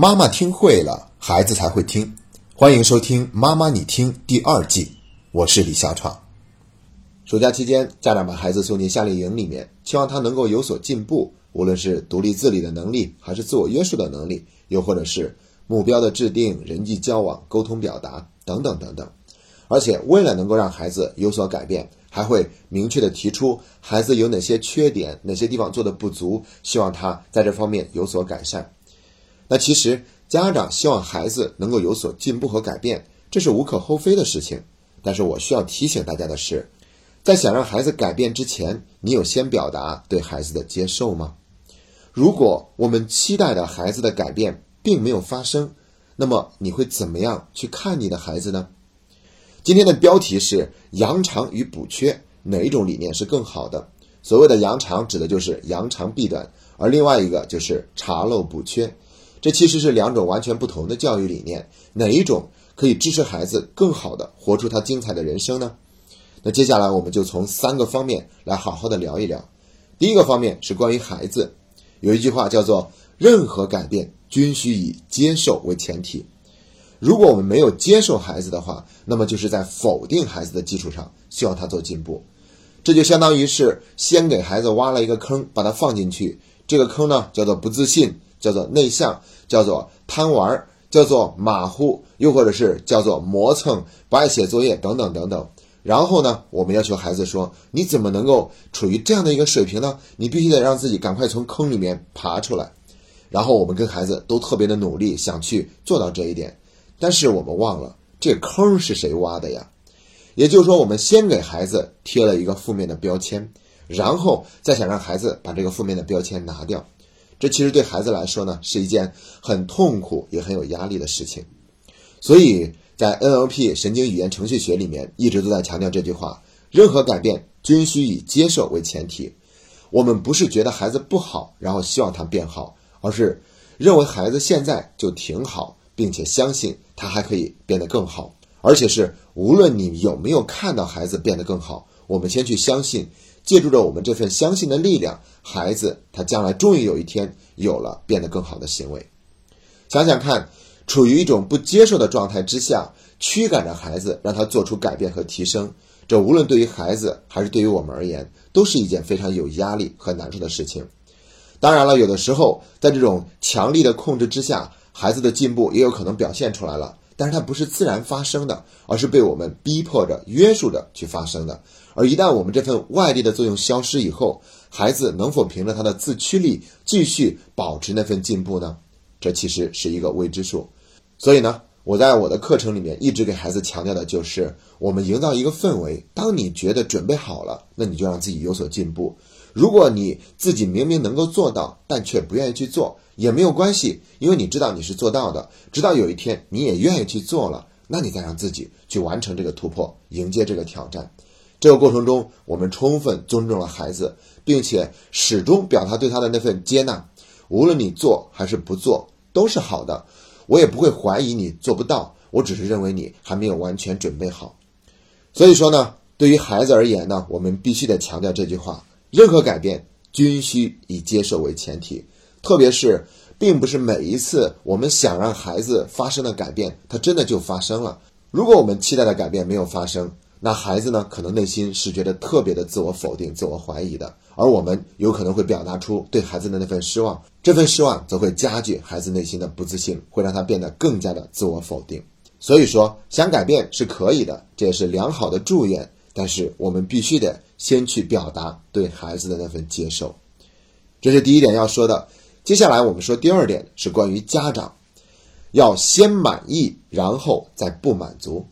妈妈听会了，孩子才会听。欢迎收听《妈妈你听》第二季，我是李小闯。暑假期间，家长把孩子送进夏令营里面，希望他能够有所进步，无论是独立自理的能力，还是自我约束的能力，又或者是目标的制定、人际交往、沟通表达等等等等。而且，为了能够让孩子有所改变，还会明确的提出孩子有哪些缺点，哪些地方做的不足，希望他在这方面有所改善。那其实家长希望孩子能够有所进步和改变，这是无可厚非的事情。但是我需要提醒大家的是，在想让孩子改变之前，你有先表达对孩子的接受吗？如果我们期待的孩子的改变并没有发生，那么你会怎么样去看你的孩子呢？今天的标题是“扬长与补缺”，哪一种理念是更好的？所谓的“扬长”指的就是扬长避短，而另外一个就是查漏补缺。这其实是两种完全不同的教育理念，哪一种可以支持孩子更好的活出他精彩的人生呢？那接下来我们就从三个方面来好好的聊一聊。第一个方面是关于孩子，有一句话叫做“任何改变均需以接受为前提”。如果我们没有接受孩子的话，那么就是在否定孩子的基础上希望他做进步，这就相当于是先给孩子挖了一个坑，把他放进去，这个坑呢叫做不自信。叫做内向，叫做贪玩，叫做马虎，又或者是叫做磨蹭，不爱写作业等等等等。然后呢，我们要求孩子说：“你怎么能够处于这样的一个水平呢？你必须得让自己赶快从坑里面爬出来。”然后我们跟孩子都特别的努力，想去做到这一点。但是我们忘了，这坑是谁挖的呀？也就是说，我们先给孩子贴了一个负面的标签，然后再想让孩子把这个负面的标签拿掉。这其实对孩子来说呢，是一件很痛苦也很有压力的事情。所以在 NLP 神经语言程序学里面，一直都在强调这句话：任何改变均需以接受为前提。我们不是觉得孩子不好，然后希望他变好，而是认为孩子现在就挺好，并且相信他还可以变得更好。而且是无论你有没有看到孩子变得更好，我们先去相信。借助着我们这份相信的力量，孩子他将来终于有一天有了变得更好的行为。想想看，处于一种不接受的状态之下，驱赶着孩子，让他做出改变和提升，这无论对于孩子还是对于我们而言，都是一件非常有压力和难受的事情。当然了，有的时候在这种强力的控制之下，孩子的进步也有可能表现出来了。但是它不是自然发生的，而是被我们逼迫着、约束着去发生的。而一旦我们这份外力的作用消失以后，孩子能否凭着他的自驱力继续保持那份进步呢？这其实是一个未知数。所以呢，我在我的课程里面一直给孩子强调的就是，我们营造一个氛围：当你觉得准备好了，那你就让自己有所进步。如果你自己明明能够做到，但却不愿意去做。也没有关系，因为你知道你是做到的。直到有一天你也愿意去做了，那你再让自己去完成这个突破，迎接这个挑战。这个过程中，我们充分尊重了孩子，并且始终表达对他的那份接纳。无论你做还是不做，都是好的。我也不会怀疑你做不到，我只是认为你还没有完全准备好。所以说呢，对于孩子而言呢，我们必须得强调这句话：任何改变均需以接受为前提。特别是，并不是每一次我们想让孩子发生的改变，他真的就发生了。如果我们期待的改变没有发生，那孩子呢，可能内心是觉得特别的自我否定、自我怀疑的，而我们有可能会表达出对孩子的那份失望，这份失望则会加剧孩子内心的不自信，会让他变得更加的自我否定。所以说，想改变是可以的，这也是良好的祝愿，但是我们必须得先去表达对孩子的那份接受，这是第一点要说的。接下来我们说第二点是关于家长，要先满意，然后再不满足。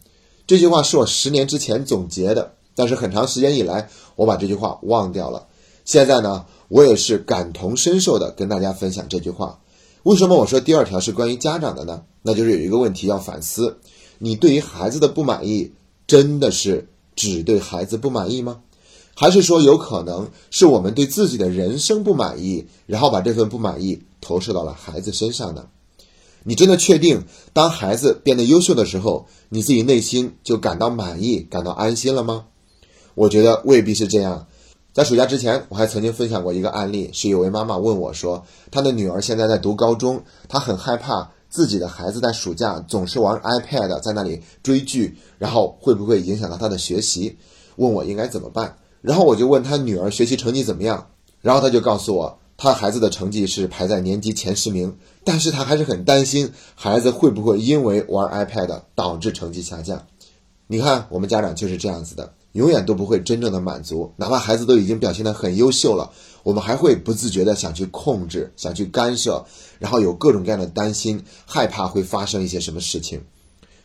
这句话是我十年之前总结的，但是很长时间以来我把这句话忘掉了。现在呢，我也是感同身受的跟大家分享这句话。为什么我说第二条是关于家长的呢？那就是有一个问题要反思：你对于孩子的不满意，真的是只对孩子不满意吗？还是说，有可能是我们对自己的人生不满意，然后把这份不满意投射到了孩子身上呢？你真的确定，当孩子变得优秀的时候，你自己内心就感到满意、感到安心了吗？我觉得未必是这样。在暑假之前，我还曾经分享过一个案例，是有位妈妈问我说，她的女儿现在在读高中，她很害怕自己的孩子在暑假总是玩 iPad，在那里追剧，然后会不会影响到她的学习？问我应该怎么办？然后我就问她女儿学习成绩怎么样，然后她就告诉我，他孩子的成绩是排在年级前十名，但是他还是很担心孩子会不会因为玩 iPad 导致成绩下降。你看，我们家长就是这样子的。永远都不会真正的满足，哪怕孩子都已经表现得很优秀了，我们还会不自觉的想去控制、想去干涉，然后有各种各样的担心、害怕会发生一些什么事情。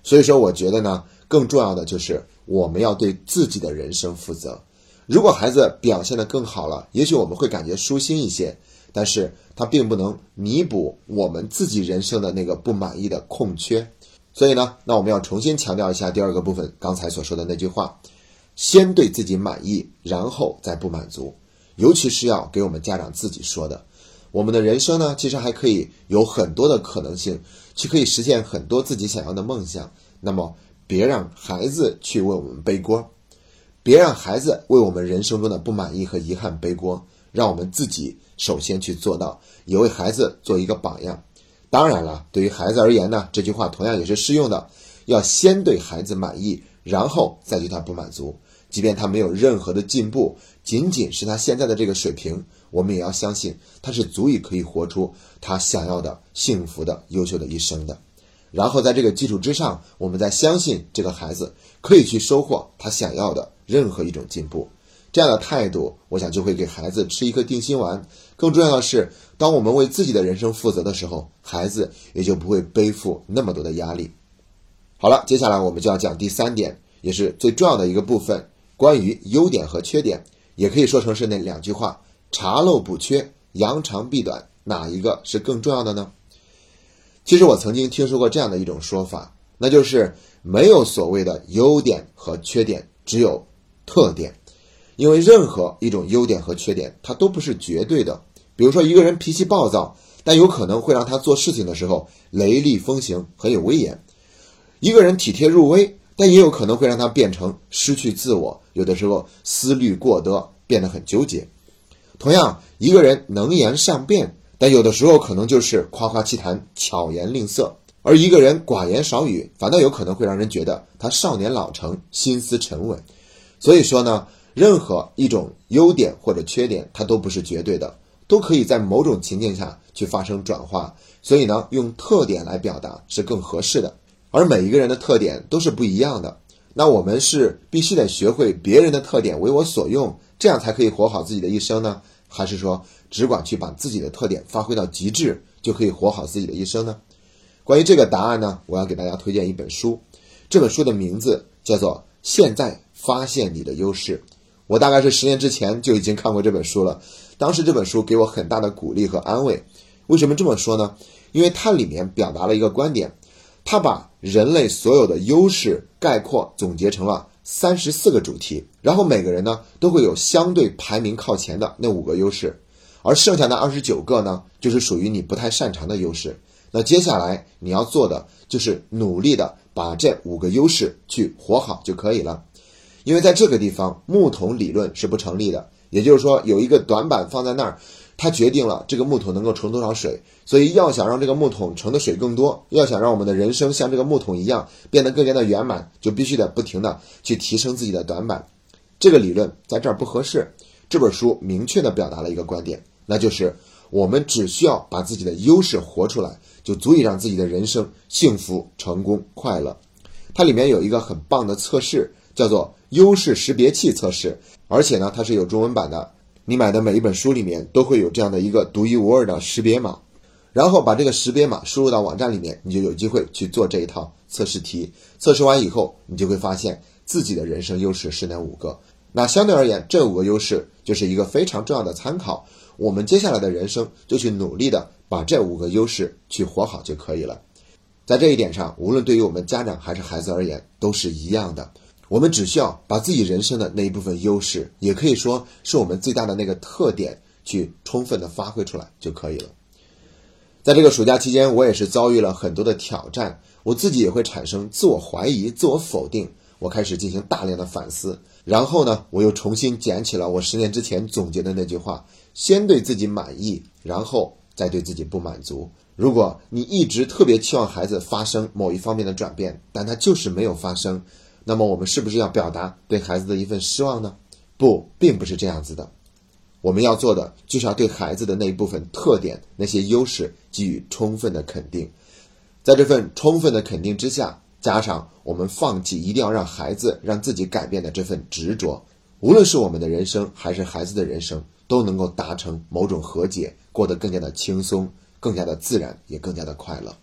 所以说，我觉得呢，更重要的就是我们要对自己的人生负责。如果孩子表现得更好了，也许我们会感觉舒心一些，但是它并不能弥补我们自己人生的那个不满意的空缺。所以呢，那我们要重新强调一下第二个部分刚才所说的那句话。先对自己满意，然后再不满足，尤其是要给我们家长自己说的。我们的人生呢，其实还可以有很多的可能性，去可以实现很多自己想要的梦想。那么，别让孩子去为我们背锅，别让孩子为我们人生中的不满意和遗憾背锅，让我们自己首先去做到，也为孩子做一个榜样。当然了，对于孩子而言呢，这句话同样也是适用的，要先对孩子满意，然后再对他不满足。即便他没有任何的进步，仅仅是他现在的这个水平，我们也要相信他是足以可以活出他想要的幸福的优秀的一生的。然后在这个基础之上，我们再相信这个孩子可以去收获他想要的任何一种进步。这样的态度，我想就会给孩子吃一颗定心丸。更重要的是，当我们为自己的人生负责的时候，孩子也就不会背负那么多的压力。好了，接下来我们就要讲第三点，也是最重要的一个部分。关于优点和缺点，也可以说成是那两句话：查漏补缺，扬长避短，哪一个是更重要的呢？其实我曾经听说过这样的一种说法，那就是没有所谓的优点和缺点，只有特点。因为任何一种优点和缺点，它都不是绝对的。比如说，一个人脾气暴躁，但有可能会让他做事情的时候雷厉风行，很有威严；一个人体贴入微。但也有可能会让他变成失去自我，有的时候思虑过多，变得很纠结。同样，一个人能言善辩，但有的时候可能就是夸夸其谈，巧言令色；而一个人寡言少语，反倒有可能会让人觉得他少年老成，心思沉稳。所以说呢，任何一种优点或者缺点，它都不是绝对的，都可以在某种情境下去发生转化。所以呢，用特点来表达是更合适的。而每一个人的特点都是不一样的，那我们是必须得学会别人的特点为我所用，这样才可以活好自己的一生呢？还是说只管去把自己的特点发挥到极致，就可以活好自己的一生呢？关于这个答案呢，我要给大家推荐一本书，这本书的名字叫做《现在发现你的优势》。我大概是十年之前就已经看过这本书了，当时这本书给我很大的鼓励和安慰。为什么这么说呢？因为它里面表达了一个观点。它把人类所有的优势概括总结成了三十四个主题，然后每个人呢都会有相对排名靠前的那五个优势，而剩下的二十九个呢就是属于你不太擅长的优势。那接下来你要做的就是努力的把这五个优势去活好就可以了，因为在这个地方木桶理论是不成立的，也就是说有一个短板放在那儿。它决定了这个木桶能够盛多少水，所以要想让这个木桶盛的水更多，要想让我们的人生像这个木桶一样变得更加的圆满，就必须得不停的去提升自己的短板。这个理论在这儿不合适。这本书明确的表达了一个观点，那就是我们只需要把自己的优势活出来，就足以让自己的人生幸福、成功、快乐。它里面有一个很棒的测试，叫做优势识别器测试，而且呢，它是有中文版的。你买的每一本书里面都会有这样的一个独一无二的识别码，然后把这个识别码输入到网站里面，你就有机会去做这一套测试题。测试完以后，你就会发现自己的人生优势是哪五个。那相对而言，这五个优势就是一个非常重要的参考。我们接下来的人生就去努力的把这五个优势去活好就可以了。在这一点上，无论对于我们家长还是孩子而言，都是一样的。我们只需要把自己人生的那一部分优势，也可以说是我们最大的那个特点，去充分的发挥出来就可以了。在这个暑假期间，我也是遭遇了很多的挑战，我自己也会产生自我怀疑、自我否定，我开始进行大量的反思，然后呢，我又重新捡起了我十年之前总结的那句话：先对自己满意，然后再对自己不满足。如果你一直特别期望孩子发生某一方面的转变，但他就是没有发生，那么我们是不是要表达对孩子的一份失望呢？不，并不是这样子的。我们要做的就是要对孩子的那一部分特点、那些优势给予充分的肯定，在这份充分的肯定之下，加上我们放弃一定要让孩子让自己改变的这份执着，无论是我们的人生还是孩子的人生，都能够达成某种和解，过得更加的轻松、更加的自然，也更加的快乐。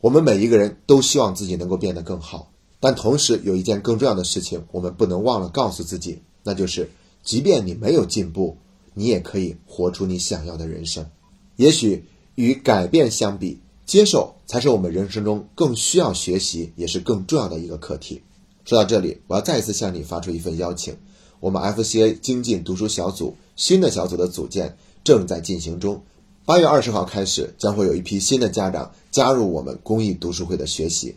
我们每一个人都希望自己能够变得更好，但同时有一件更重要的事情，我们不能忘了告诉自己，那就是，即便你没有进步。你也可以活出你想要的人生。也许与改变相比，接受才是我们人生中更需要学习，也是更重要的一个课题。说到这里，我要再一次向你发出一份邀请：我们 FCA 精进读书小组新的小组的组建正在进行中。八月二十号开始，将会有一批新的家长加入我们公益读书会的学习。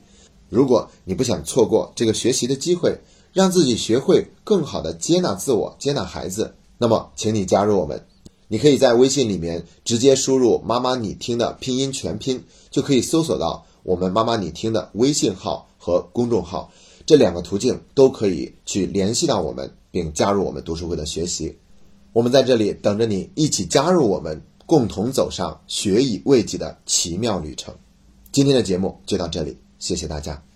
如果你不想错过这个学习的机会，让自己学会更好的接纳自我、接纳孩子。那么，请你加入我们。你可以在微信里面直接输入“妈妈你听”的拼音全拼，就可以搜索到我们“妈妈你听”的微信号和公众号。这两个途径都可以去联系到我们，并加入我们读书会的学习。我们在这里等着你，一起加入我们，共同走上学以慰己的奇妙旅程。今天的节目就到这里，谢谢大家。